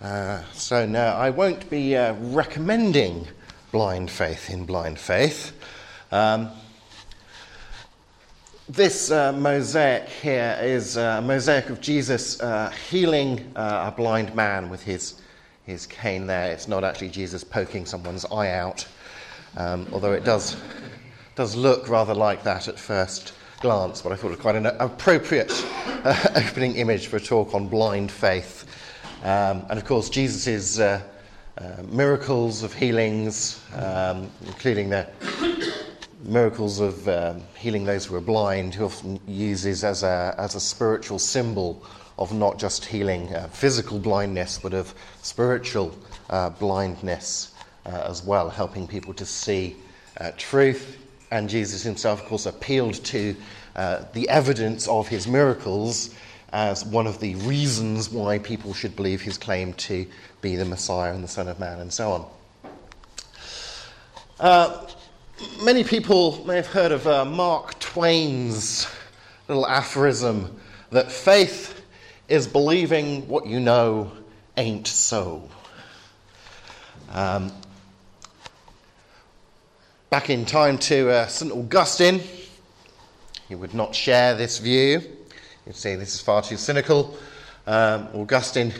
Uh, so now I won't be uh, recommending blind faith in blind faith. Um, this uh, mosaic here is a mosaic of Jesus uh, healing uh, a blind man with his, his cane there. It's not actually Jesus poking someone's eye out, um, although it does, does look rather like that at first glance, but I thought it was quite an appropriate uh, opening image for a talk on blind faith. Um, and of course, Jesus' uh, uh, miracles of healings, um, including the miracles of um, healing those who are blind, he often uses as a, as a spiritual symbol of not just healing uh, physical blindness, but of spiritual uh, blindness uh, as well, helping people to see uh, truth. And Jesus himself, of course, appealed to the evidence of his miracles as one of the reasons why people should believe his claim to be the Messiah and the Son of Man, and so on. Uh, many people may have heard of uh, Mark Twain's little aphorism that faith is believing what you know ain't so. Um, back in time to uh, St. Augustine, he would not share this view. He'd say this is far too cynical. Um, Augustine,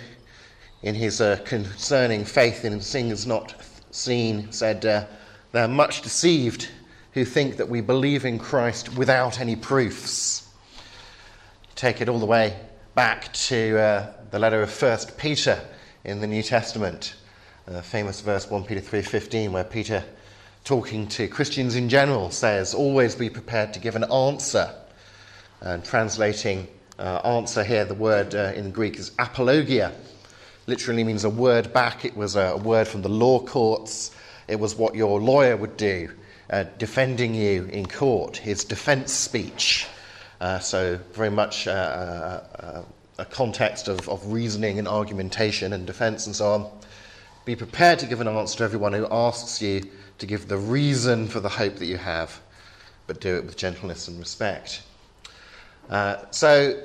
in his uh, concerning faith in things not seen, said, uh, They're much deceived who think that we believe in Christ without any proofs. Take it all the way back to uh, the letter of 1 Peter in the New Testament, the famous verse 1 Peter 3:15 where Peter talking to Christians in general says always be prepared to give an answer. And translating uh, answer here the word uh, in Greek is apologia. Literally means a word back. It was a, word from the law courts. It was what your lawyer would do uh, defending you in court, his defense speech. Uh, so, very much uh, uh, uh, a context of, of reasoning and argumentation and defense and so on. Be prepared to give an answer to everyone who asks you to give the reason for the hope that you have, but do it with gentleness and respect. Uh, so,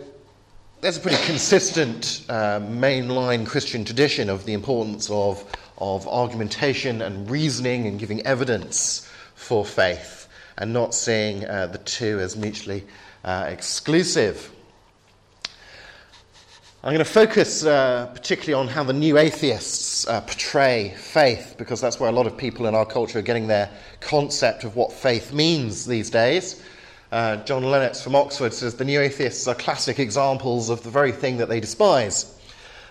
there's a pretty consistent uh, mainline Christian tradition of the importance of, of argumentation and reasoning and giving evidence for faith and not seeing uh, the two as mutually uh, exclusive. I'm going to focus uh, particularly on how the new atheists uh, portray faith, because that's where a lot of people in our culture are getting their concept of what faith means these days. Uh, John Lennox from Oxford says the new atheists are classic examples of the very thing that they despise.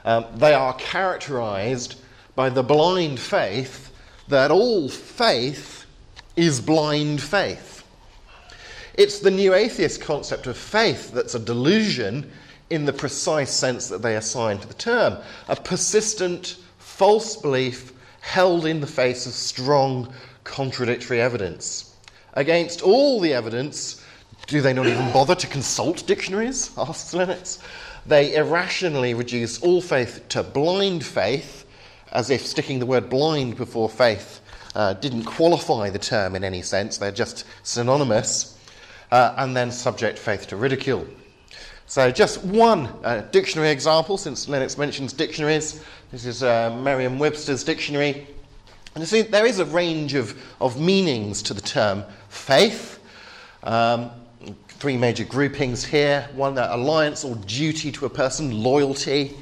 Um, they are characterized by the blind faith that all faith is blind faith. It's the new atheist concept of faith that's a delusion in the precise sense that they assign to the term a persistent false belief held in the face of strong contradictory evidence. Against all the evidence, do they not even bother to consult dictionaries? asks Lennox. They irrationally reduce all faith to blind faith, as if sticking the word blind before faith uh, didn't qualify the term in any sense, they're just synonymous uh, and then subject faith to ridicule. So, just one uh, dictionary example, since Lennox mentions dictionaries. This is uh, Merriam Webster's dictionary. And you see, there is a range of, of meanings to the term faith. Um, three major groupings here one, that alliance or duty to a person, loyalty,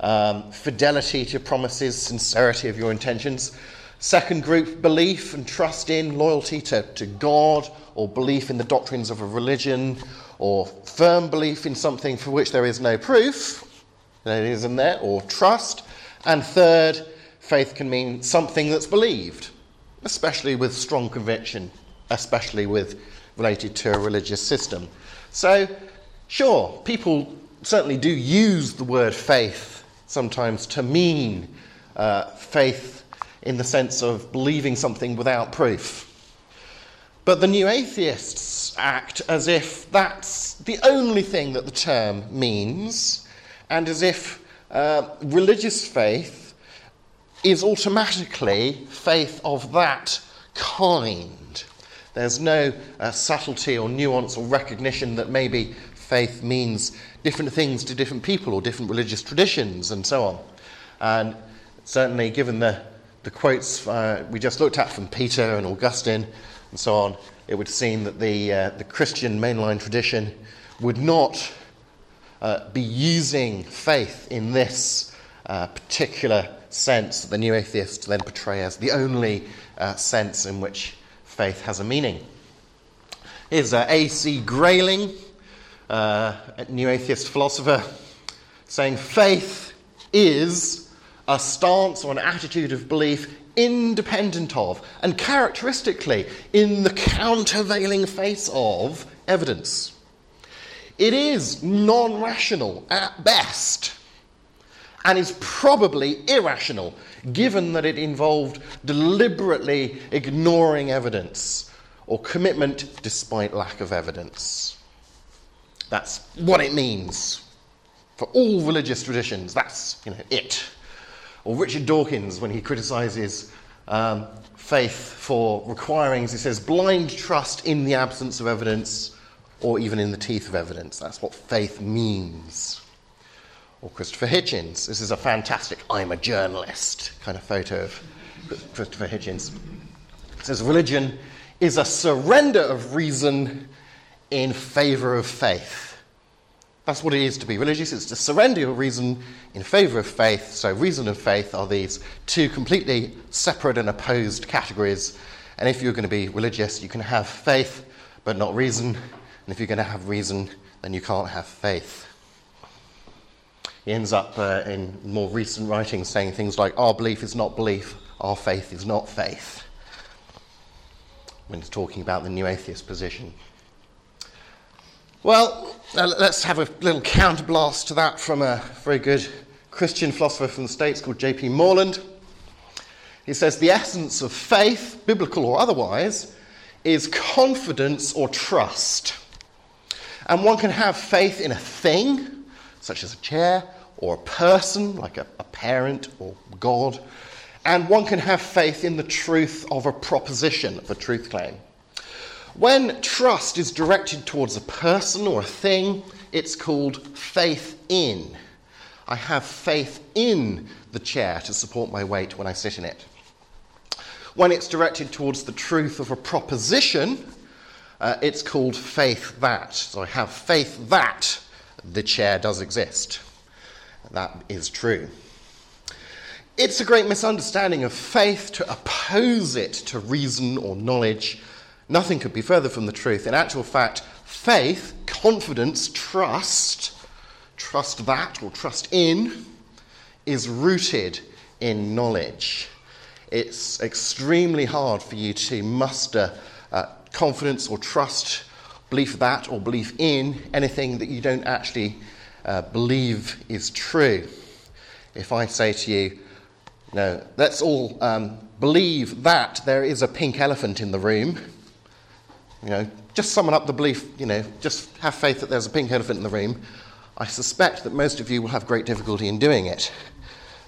um, fidelity to promises, sincerity of your intentions. Second group, belief and trust in, loyalty to, to God, or belief in the doctrines of a religion, or firm belief in something for which there is no proof, that it isn't there, or trust. And third, faith can mean something that's believed, especially with strong conviction, especially with related to a religious system. So, sure, people certainly do use the word faith sometimes to mean uh, faith in the sense of believing something without proof. But the new atheists act as if that's the only thing that the term means, and as if uh, religious faith is automatically faith of that kind. There's no uh, subtlety or nuance or recognition that maybe faith means different things to different people or different religious traditions and so on. And Certainly, given the, the quotes uh, we just looked at from Peter and Augustine and so on, it would seem that the, uh, the Christian mainline tradition would not uh, be using faith in this uh, particular sense that the new atheists then portray as the only uh, sense in which faith has a meaning. Here's uh, A.C. Grayling, uh, a new atheist philosopher, saying faith is a stance or an attitude of belief independent of and characteristically in the countervailing face of evidence. It is non rational at best and is probably irrational given that it involved deliberately ignoring evidence or commitment despite lack of evidence. That's what it means for all religious traditions. That's you know, it. Or Richard Dawkins, when he criticizes um, faith for requiring, as he says, blind trust in the absence of evidence or even in the teeth of evidence. That's what faith means. Or Christopher Hitchens. This is a fantastic I'm a journalist kind of photo of Christopher Hitchens. It says religion is a surrender of reason in favor of faith. That's what it is to be religious. It's to surrender your reason in favor of faith. So, reason and faith are these two completely separate and opposed categories. And if you're going to be religious, you can have faith but not reason. And if you're going to have reason, then you can't have faith. He ends up uh, in more recent writings saying things like, Our belief is not belief, our faith is not faith, when he's talking about the new atheist position. Well, uh, let's have a little counterblast to that from a very good Christian philosopher from the States called J.P. Moreland. He says the essence of faith, biblical or otherwise, is confidence or trust. And one can have faith in a thing, such as a chair, or a person, like a, a parent or God, and one can have faith in the truth of a proposition, of a truth claim. When trust is directed towards a person or a thing, it's called faith in. I have faith in the chair to support my weight when I sit in it. When it's directed towards the truth of a proposition, uh, it's called faith that. So I have faith that the chair does exist. That is true. It's a great misunderstanding of faith to oppose it to reason or knowledge. Nothing could be further from the truth. In actual fact, faith, confidence, trust, trust that or trust in, is rooted in knowledge. It's extremely hard for you to muster uh, confidence or trust, belief that or belief in anything that you don't actually uh, believe is true. If I say to you, no, let's all um, believe that there is a pink elephant in the room, you know, just summon up the belief, you know, just have faith that there's a pink elephant in the room. I suspect that most of you will have great difficulty in doing it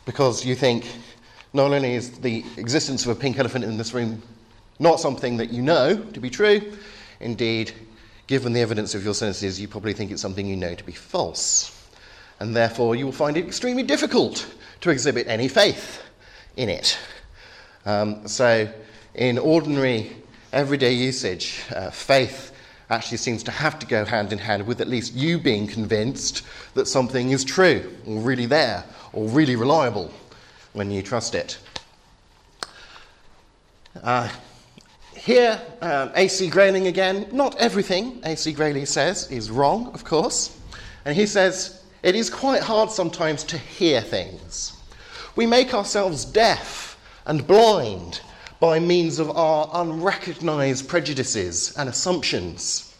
because you think not only is the existence of a pink elephant in this room not something that you know to be true. Indeed, given the evidence of your senses, you probably think it's something you know to be false. And therefore, you will find it extremely difficult to exhibit any faith in it. Um, so, in ordinary, everyday usage, uh, faith actually seems to have to go hand in hand with at least you being convinced that something is true, or really there, or really reliable when you trust it. Uh, here, um, A.C. Grayling again, not everything A.C. Grayling says is wrong, of course. And he says, it is quite hard sometimes to hear things. We make ourselves deaf and blind by means of our unrecognized prejudices and assumptions.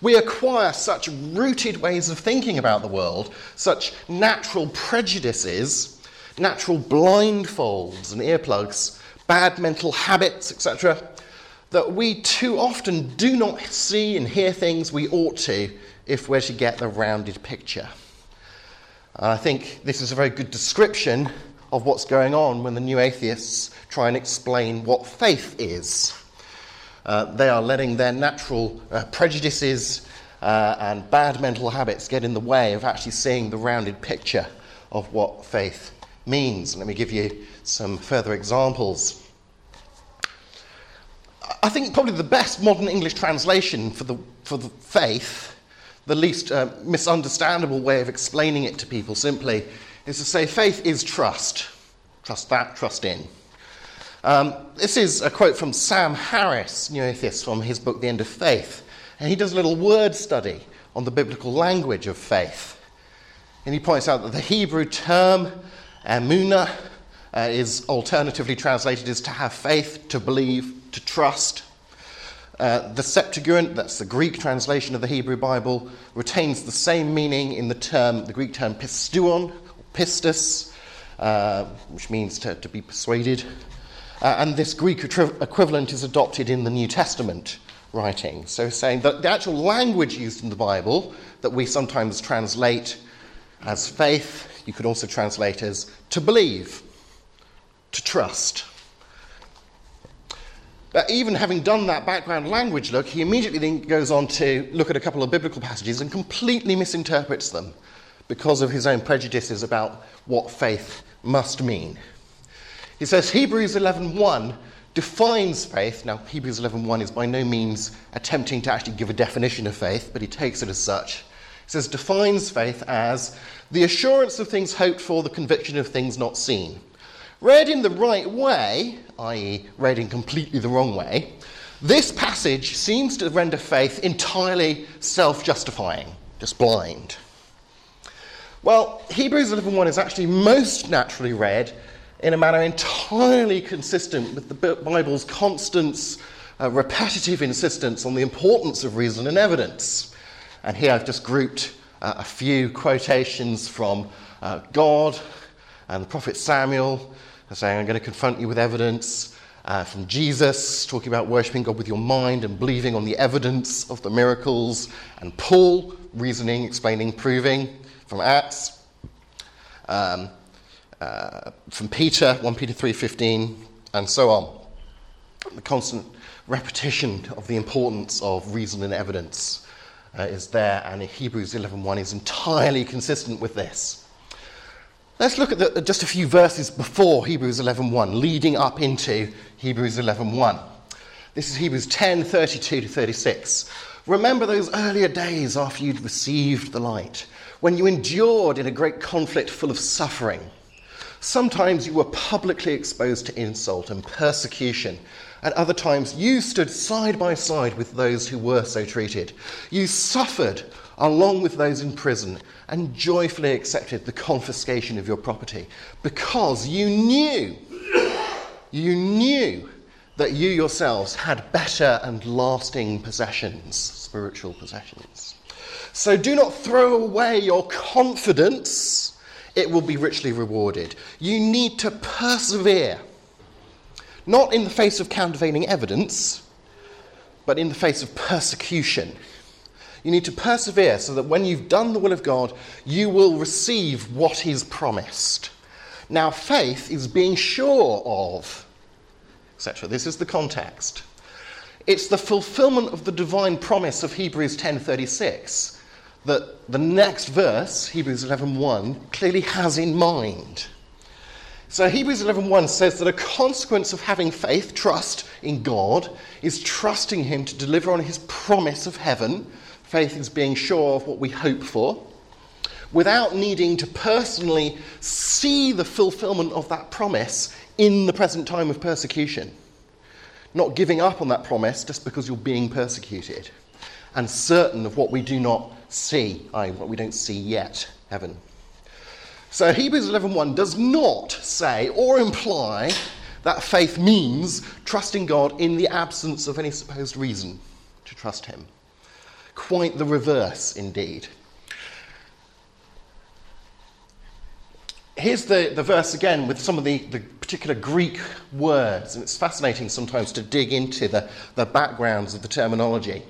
We acquire such rooted ways of thinking about the world, such natural prejudices, natural blindfolds and earplugs, bad mental habits, etc., that we too often do not see and hear things we ought to if we're to get the rounded picture. And I think this is a very good description of what's going on when the new atheists try and explain what faith is. Uh, they are letting their natural uh, prejudices uh, and bad mental habits get in the way of actually seeing the rounded picture of what faith means. Let me give you some further examples. I think probably the best modern English translation for the, for the faith, the least uh, misunderstandable way of explaining it to people simply, is to say faith is trust. Trust that, trust in. Um, this is a quote from Sam Harris, new atheist, from his book The End of Faith. And he does a little word study on the biblical language of faith. And he points out that the Hebrew term emunah uh, is alternatively translated as to have faith, to believe, to trust. Uh, the Septuagint, that's the Greek translation of the Hebrew Bible, retains the same meaning in the term, the Greek term pisteuon, or pistis, uh, which means to, to be persuaded. Uh, and this Greek equivalent is adopted in the New Testament writing. So, saying that the actual language used in the Bible that we sometimes translate as faith, you could also translate as to believe, to trust. But even having done that background language look, he immediately then goes on to look at a couple of biblical passages and completely misinterprets them because of his own prejudices about what faith must mean. He says Hebrews 11:1 defines faith. Now, Hebrews 11:1 is by no means attempting to actually give a definition of faith, but he takes it as such. He says defines faith as the assurance of things hoped for, the conviction of things not seen. Read in the right way, i.e., read in completely the wrong way, this passage seems to render faith entirely self justifying, just blind. Well, Hebrews 11:1 is actually most naturally read in a manner entirely consistent with the Bible's constant, uh, repetitive insistence on the importance of reason and evidence. And here I've just grouped uh, a few quotations from uh, God and the prophet Samuel saying, I'm going to confront you with evidence. Uh, from Jesus, talking about worshipping God with your mind and believing on the evidence of the miracles. And Paul, reasoning, explaining, proving from Acts. Um, uh, from Peter, 1 Peter 3.15, and so on. The constant repetition of the importance of reason and evidence uh, is there, and Hebrews 11.1 is entirely consistent with this. Let's look at the, just a few verses before Hebrews 11.1, leading up into Hebrews 11.1. This is Hebrews 10.32 to 36. Remember those earlier days after you'd received the light, when you endured in a great conflict full of suffering. Sometimes you were publicly exposed to insult and persecution. At other times, you stood side by side with those who were so treated. You suffered along with those in prison and joyfully accepted the confiscation of your property because you knew, you knew that you yourselves had better and lasting possessions, spiritual possessions. So do not throw away your confidence, it will be richly rewarded. You need to persevere, not in the face of countervailing evidence, but in the face of persecution you need to persevere so that when you've done the will of God, you will receive what is promised. Now, faith is being sure of, etc. This is the context. It's the fulfillment of the divine promise of Hebrews 10:36 that the next verse, Hebrews 11:1, clearly has in mind. So Hebrews 11:1 says that a consequence of having faith, trust in God, is trusting him to deliver on his promise of heaven Faith is being sure of what we hope for without needing to personally see the fulfillment of that promise in the present time of persecution. Not giving up on that promise just because you're being persecuted. And certain of what we do not see, i.e., what we don't see yet, heaven. So Hebrews 11:1 does not say or imply that faith means trusting God in the absence of any supposed reason to trust him. Quite the reverse, indeed. Here's the, the verse again with some of the, the particular Greek words, and it's fascinating sometimes to dig into the, the backgrounds of the terminology.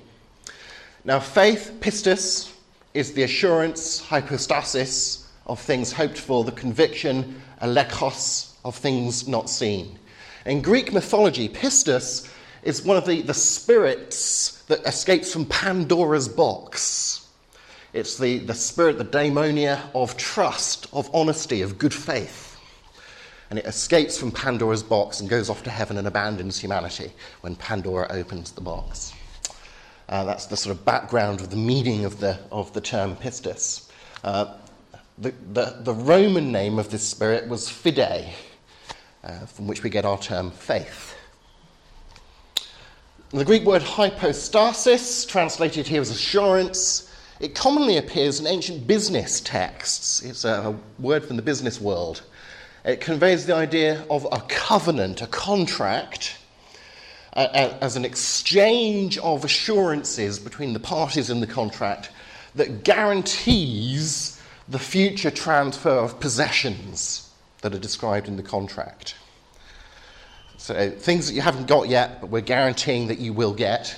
Now, faith, pistis, is the assurance, hypostasis, of things hoped for, the conviction, elekos, of things not seen. In Greek mythology, pistis is one of the, the spirits that escapes from Pandora's box. It's the, the spirit, the daimonia of trust, of honesty, of good faith. and it escapes from Pandora's box and goes off to heaven and abandons humanity when Pandora opens the box. Uh, that's the sort of background of the meaning of the, of the term pistis. Uh, the, the, the, Roman name of this spirit was fide, uh, from which we get our term faith. The Greek word hypostasis, translated here as assurance, it commonly appears in ancient business texts. It's a word from the business world. It conveys the idea of a covenant, a contract, as an exchange of assurances between the parties in the contract that guarantees the future transfer of possessions that are described in the contract. So, things that you haven't got yet, but we're guaranteeing that you will get.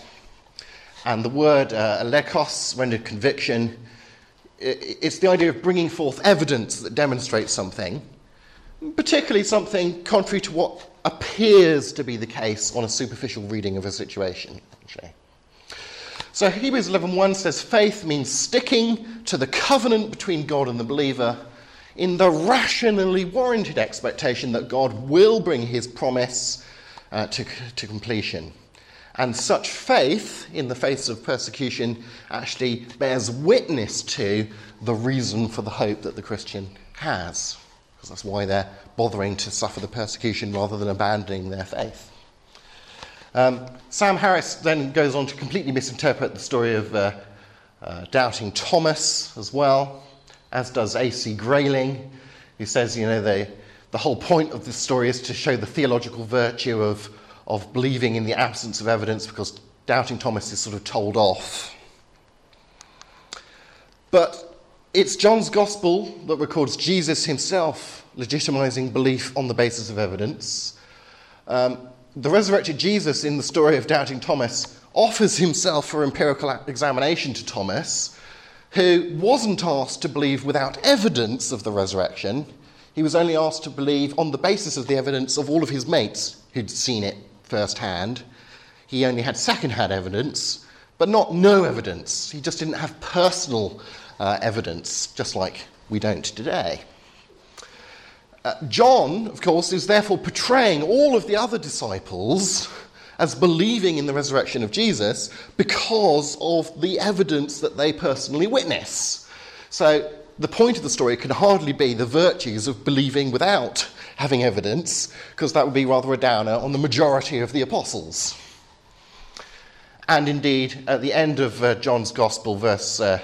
And the word uh, lekos, rendered conviction, it's the idea of bringing forth evidence that demonstrates something, particularly something contrary to what appears to be the case on a superficial reading of a situation. Actually. So Hebrews 11:1 says faith means sticking to the covenant between God and the believer in the rationally warranted expectation that God will bring his promise uh, to, to completion. And such faith, in the face of persecution, actually bears witness to the reason for the hope that the Christian has. Because that's why they're bothering to suffer the persecution rather than abandoning their faith. Um, Sam Harris then goes on to completely misinterpret the story of uh, uh, doubting Thomas as well, as does A.C. Grayling, who says, you know, the, the whole point of this story is to show the theological virtue of of believing in the absence of evidence because doubting Thomas is sort of told off. But it's John's gospel that records Jesus himself legitimizing belief on the basis of evidence. Um, the resurrected Jesus in the story of doubting Thomas offers himself for empirical examination to Thomas, who wasn't asked to believe without evidence of the resurrection. He was only asked to believe on the basis of the evidence of all of his mates who'd seen it firsthand. He only had second-hand evidence, but not no evidence. He just didn't have personal uh, evidence, just like we don't today. Uh, John, of course, is therefore portraying all of the other disciples as believing in the resurrection of Jesus because of the evidence that they personally witness. So the point of the story can hardly be the virtues of believing without having evidence, because that would be rather a downer on the majority of the apostles. And indeed, at the end of uh, John's Gospel, verse, uh,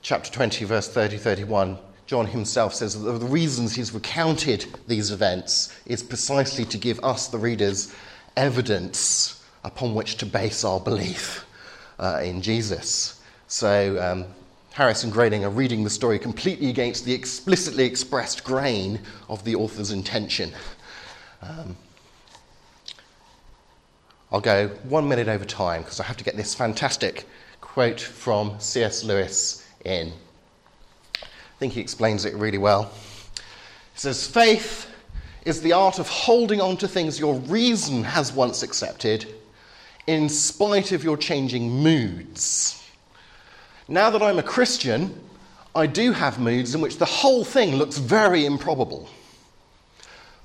chapter 20, verse 30 31, John himself says that the reasons he's recounted these events is precisely to give us, the readers, evidence upon which to base our belief uh, in Jesus. So um, Harris and Grayling are reading the story completely against the explicitly expressed grain of the author's intention. Um, I'll go one minute over time because I have to get this fantastic quote from C.S. Lewis in. I think he explains it really well. He says, Faith is the art of holding on to things your reason has once accepted in spite of your changing moods. Now that I'm a Christian, I do have moods in which the whole thing looks very improbable.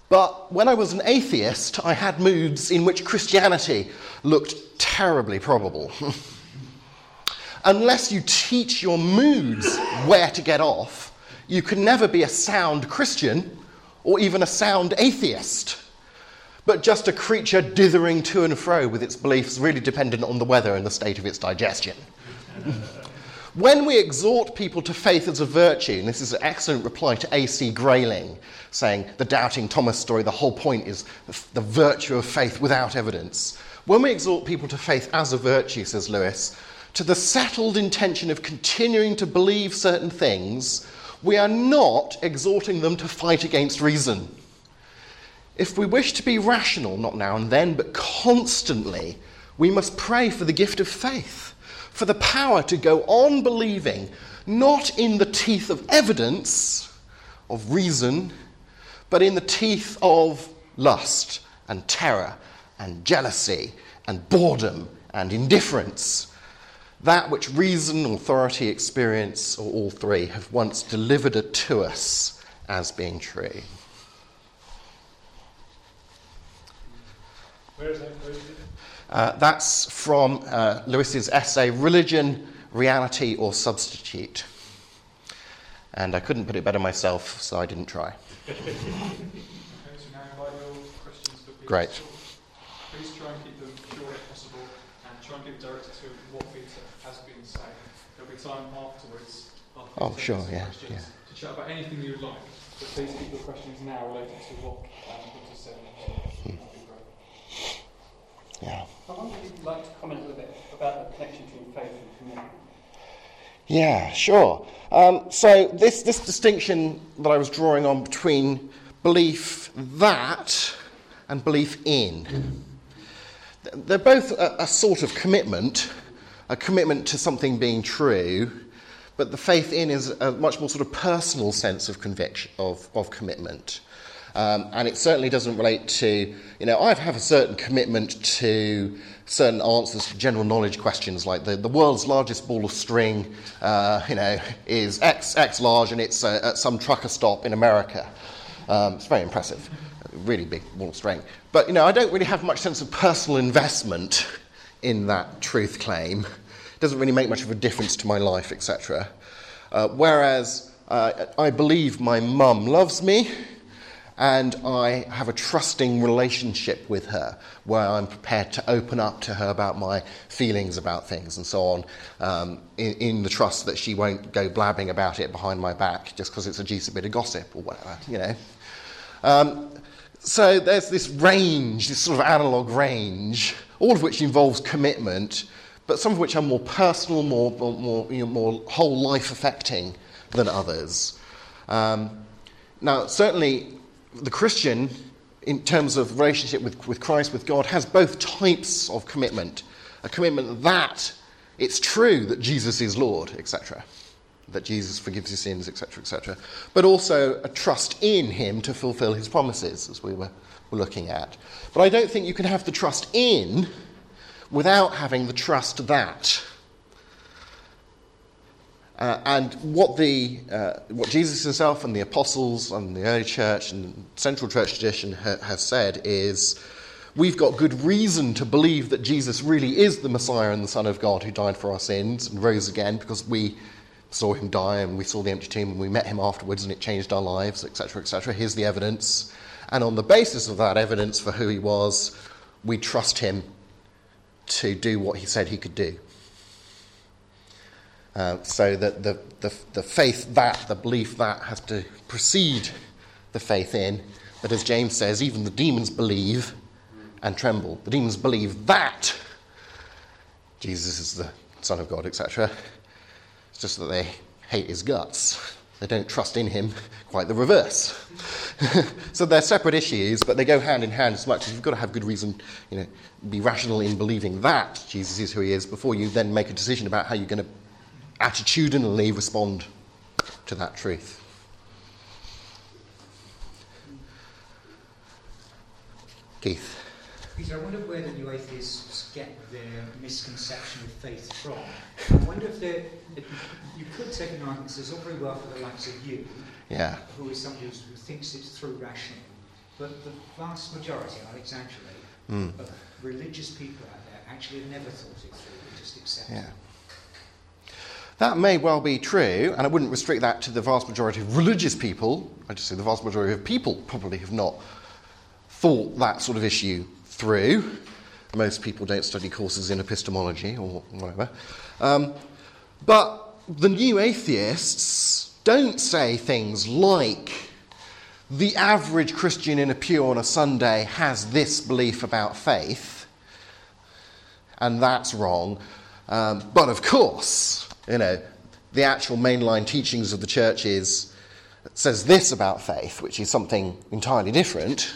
But when I was an atheist, I had moods in which Christianity looked terribly probable. Unless you teach your moods where to get off, you can never be a sound Christian or even a sound atheist, but just a creature dithering to and fro with its beliefs really dependent on the weather and the state of its digestion. When we exhort people to faith as a virtue, and this is an excellent reply to A.C. Grayling, saying the doubting Thomas story, the whole point is the virtue of faith without evidence. When we exhort people to faith as a virtue, says Lewis, to the settled intention of continuing to believe certain things, we are not exhorting them to fight against reason. If we wish to be rational, not now and then, but constantly, we must pray for the gift of faith for the power to go on believing, not in the teeth of evidence, of reason, but in the teeth of lust and terror and jealousy and boredom and indifference that which reason, authority, experience, or all three have once delivered it to us as being true. Where is that? Uh, that's from uh, Lewis's essay, Religion, Reality, or Substitute. And I couldn't put it better myself, so I didn't try. Great. Time afterwards, after Oh, sure, yeah, yeah. to chat about anything you would like. But please keep your questions now related to what um, Peter said. Hmm. That'd be great. Yeah. I wonder if you'd like to comment a little bit about the connection between faith and commitment. Yeah, sure. Um, so this, this distinction that I was drawing on between belief that and belief in, they're both a, a sort of commitment, a commitment to something being true, but the faith in is a much more sort of personal sense of conviction, of, of commitment. Um, and it certainly doesn't relate to, you know, I have a certain commitment to certain answers to general knowledge questions like the, the world's largest ball of string, uh, you know, is X, X large and it's uh, at some trucker stop in America. Um, it's very impressive, really big ball of string. But, you know, I don't really have much sense of personal investment in that truth claim. Doesn't really make much of a difference to my life, etc. Uh, whereas uh, I believe my mum loves me and I have a trusting relationship with her where I'm prepared to open up to her about my feelings about things and so on, um, in, in, the trust that she won't go blabbing about it behind my back just because it's a juicy bit of gossip or whatever, you know. Um, so there's this range, this sort of analog range, all of which involves commitment, but some of which are more personal, more, more, you know, more whole life affecting than others. Um, now, certainly, the Christian, in terms of relationship with, with Christ, with God, has both types of commitment. A commitment that it's true that Jesus is Lord, etc., that Jesus forgives your sins, etc., etc., but also a trust in him to fulfill his promises, as we were, were looking at. But I don't think you can have the trust in without having the trust that. Uh, and what, the, uh, what Jesus himself and the apostles and the early church and central church tradition ha- has said is we've got good reason to believe that Jesus really is the Messiah and the Son of God who died for our sins and rose again because we saw him die and we saw the empty tomb and we met him afterwards and it changed our lives, etc., etc. Here's the evidence. And on the basis of that evidence for who he was, we trust him to do what he said he could do. Uh, so that the, the, the faith that, the belief that has to precede the faith in. That, as James says, even the demons believe and tremble. The demons believe that Jesus is the Son of God, etc. It's just that they hate his guts. They don't trust in him, quite the reverse. so they're separate issues, but they go hand in hand as much as you've got to have good reason, you know, be rational in believing that Jesus is who he is before you then make a decision about how you're going to attitudinally respond to that truth. Keith. Peter, I wonder where the new atheists get their misconception of faith from. I wonder if they you could take an argument that says all very well for the likes of you, yeah. who is somebody who thinks it's through rationally, but the vast majority, I'll exaggerate, Mm. of religious people out there actually have never thought it through, they just accept Yeah. it. That may well be true, and I wouldn't restrict that to the vast majority of religious people. I just say the vast majority of people probably have not thought that sort of issue through. Most people don't study courses in epistemology or whatever. Um, but the new atheists don't say things like, the average Christian in a pew on a Sunday has this belief about faith, and that's wrong. Um, but of course, you know, the actual mainline teachings of the church churches says this about faith, which is something entirely different.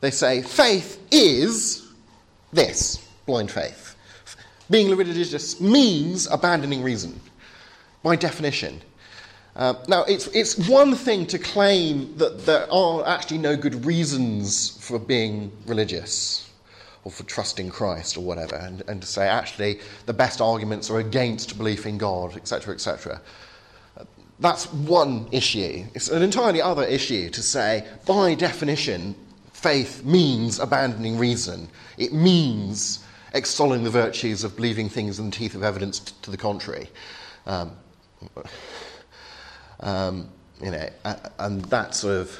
They say faith is this blind faith. Being religious means abandoning reason, by definition. Uh, now, it's, it's one thing to claim that there are actually no good reasons for being religious or for trusting Christ or whatever, and, and to say actually the best arguments are against belief in God, etc., etc. That's one issue. It's an entirely other issue to say, by definition, faith means abandoning reason. It means extolling the virtues of believing things in the teeth of evidence t- to the contrary. Um, um, you know, and that sort of,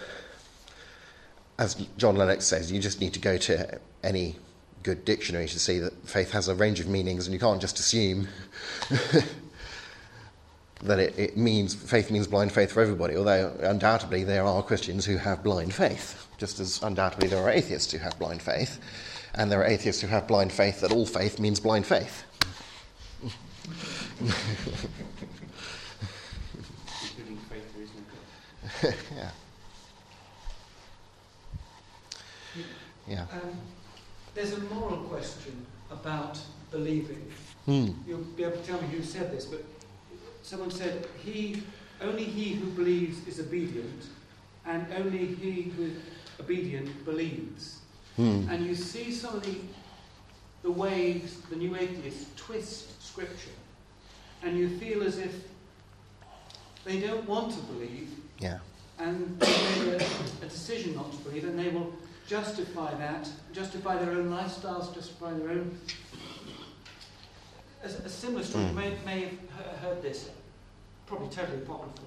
as John Lennox says, you just need to go to any good dictionary to see that faith has a range of meanings, and you can't just assume that it, it, means faith means blind faith for everybody. Although undoubtedly there are Christians who have blind faith, just as undoubtedly there are atheists who have blind faith, and there are atheists who have blind faith that all faith means blind faith. yeah. Yeah. Um, there's a moral question about believing. Hmm. You'll be able to tell me who said this, but someone said, "He, only he who believes is obedient, and only he who is obedient believes." Hmm. And you see some of the the ways the new atheists twist Scripture, and you feel as if they don't want to believe, yeah. and they made a, a decision not to believe, and they will justify that, justify their own lifestyles, justify their own. A, a similar story, mm. you may, may have heard this, probably totally apocryphal.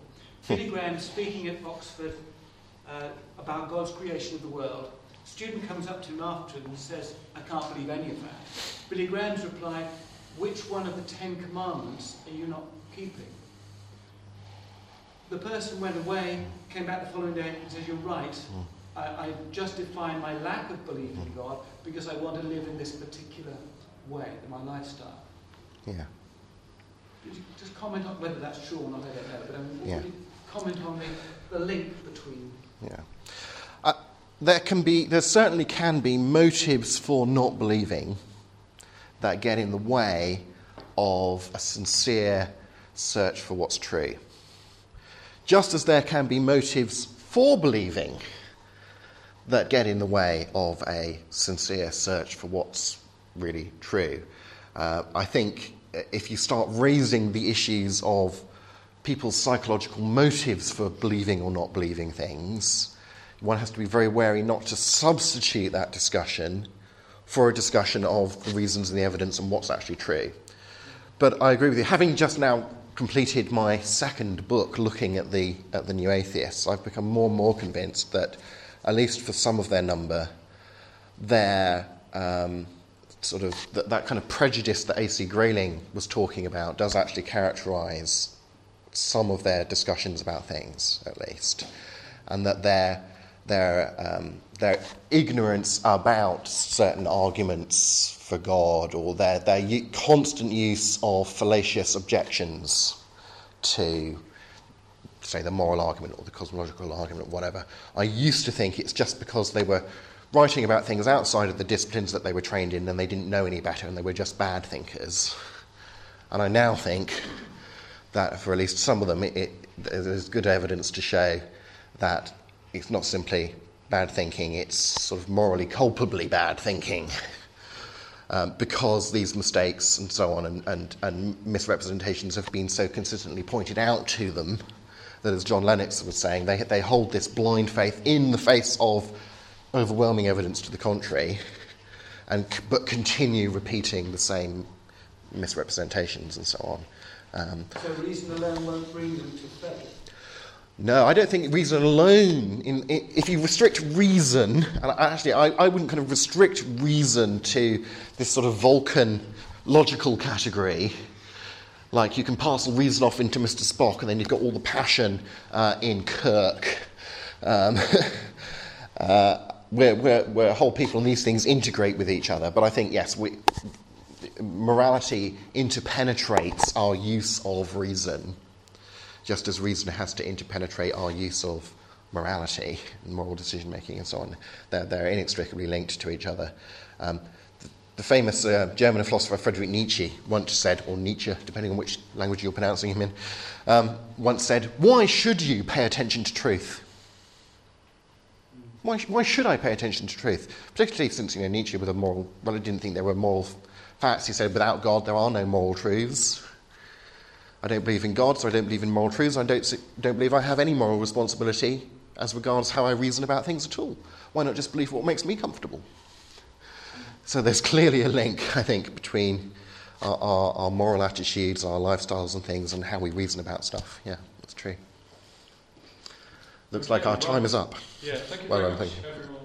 Billy Graham speaking at Oxford uh, about God's creation of the world. A student comes up to him afterwards and says, I can't believe any of that. Billy Graham's reply, which one of the Ten Commandments are you not keeping? The person went away, came back the following day and says, You're right. Mm. I, I justify my lack of belief in God because I want to live in this particular way in my lifestyle. Yeah. Could you just comment on whether that's true or not? I don't know. But um, yeah. comment on the, the link between. Yeah. Uh, there can be, there certainly can be motives for not believing that get in the way of a sincere search for what's true. Just as there can be motives for believing that get in the way of a sincere search for what's really true. Uh, I think if you start raising the issues of people's psychological motives for believing or not believing things, one has to be very wary not to substitute that discussion for a discussion of the reasons and the evidence and what's actually true. But I agree with you. Having just now completed my second book looking at the, at the new atheists, I've become more and more convinced that at least for some of their number, their um, sort of that, that kind of prejudice that A.C. Grayling was talking about does actually characterize some of their discussions about things, at least, and that their their um, their ignorance about certain arguments for God or their their constant use of fallacious objections to say, the moral argument or the cosmological argument, or whatever. I used to think it's just because they were writing about things outside of the disciplines that they were trained in and they didn't know any better and they were just bad thinkers. And I now think that for at least some of them, it, it, there's good evidence to show that it's not simply bad thinking, it's sort of morally culpably bad thinking. Um, because these mistakes and so on and, and, and misrepresentations have been so consistently pointed out to them that, as John Lennox was saying, they, they hold this blind faith in the face of overwhelming evidence to the contrary, and, but continue repeating the same misrepresentations and so on. Um, so reason alone won't bring them to faith? No, I don't think reason alone, in, in, if you restrict reason, and actually I, I wouldn't kind of restrict reason to this sort of Vulcan logical category, like you can parcel reason off into Mr. Spock, and then you've got all the passion uh, in Kirk. Um, uh, where, where, where, whole people and these things integrate with each other. But I think, yes, we, morality interpenetrates our use of reason, just as reason has to interpenetrate our use of morality and moral decision making and so on. They're, they're inextricably linked to each other. Um, the famous uh, German philosopher Friedrich Nietzsche once said, or Nietzsche, depending on which language you're pronouncing him in, um, once said, Why should you pay attention to truth? Why, why should I pay attention to truth? Particularly since you know, Nietzsche with a moral, well, he didn't think there were moral facts. He said, without God, there are no moral truths. I don't believe in God, so I don't believe in moral truths. I don't, don't believe I have any moral responsibility as regards how I reason about things at all. Why not just believe what makes me comfortable? So there's clearly a link, I think, between our, our, our moral attitudes, our lifestyles, and things, and how we reason about stuff. Yeah, that's true. Looks like our time is up. Yeah, thank you well very done, much, thank you. Everyone.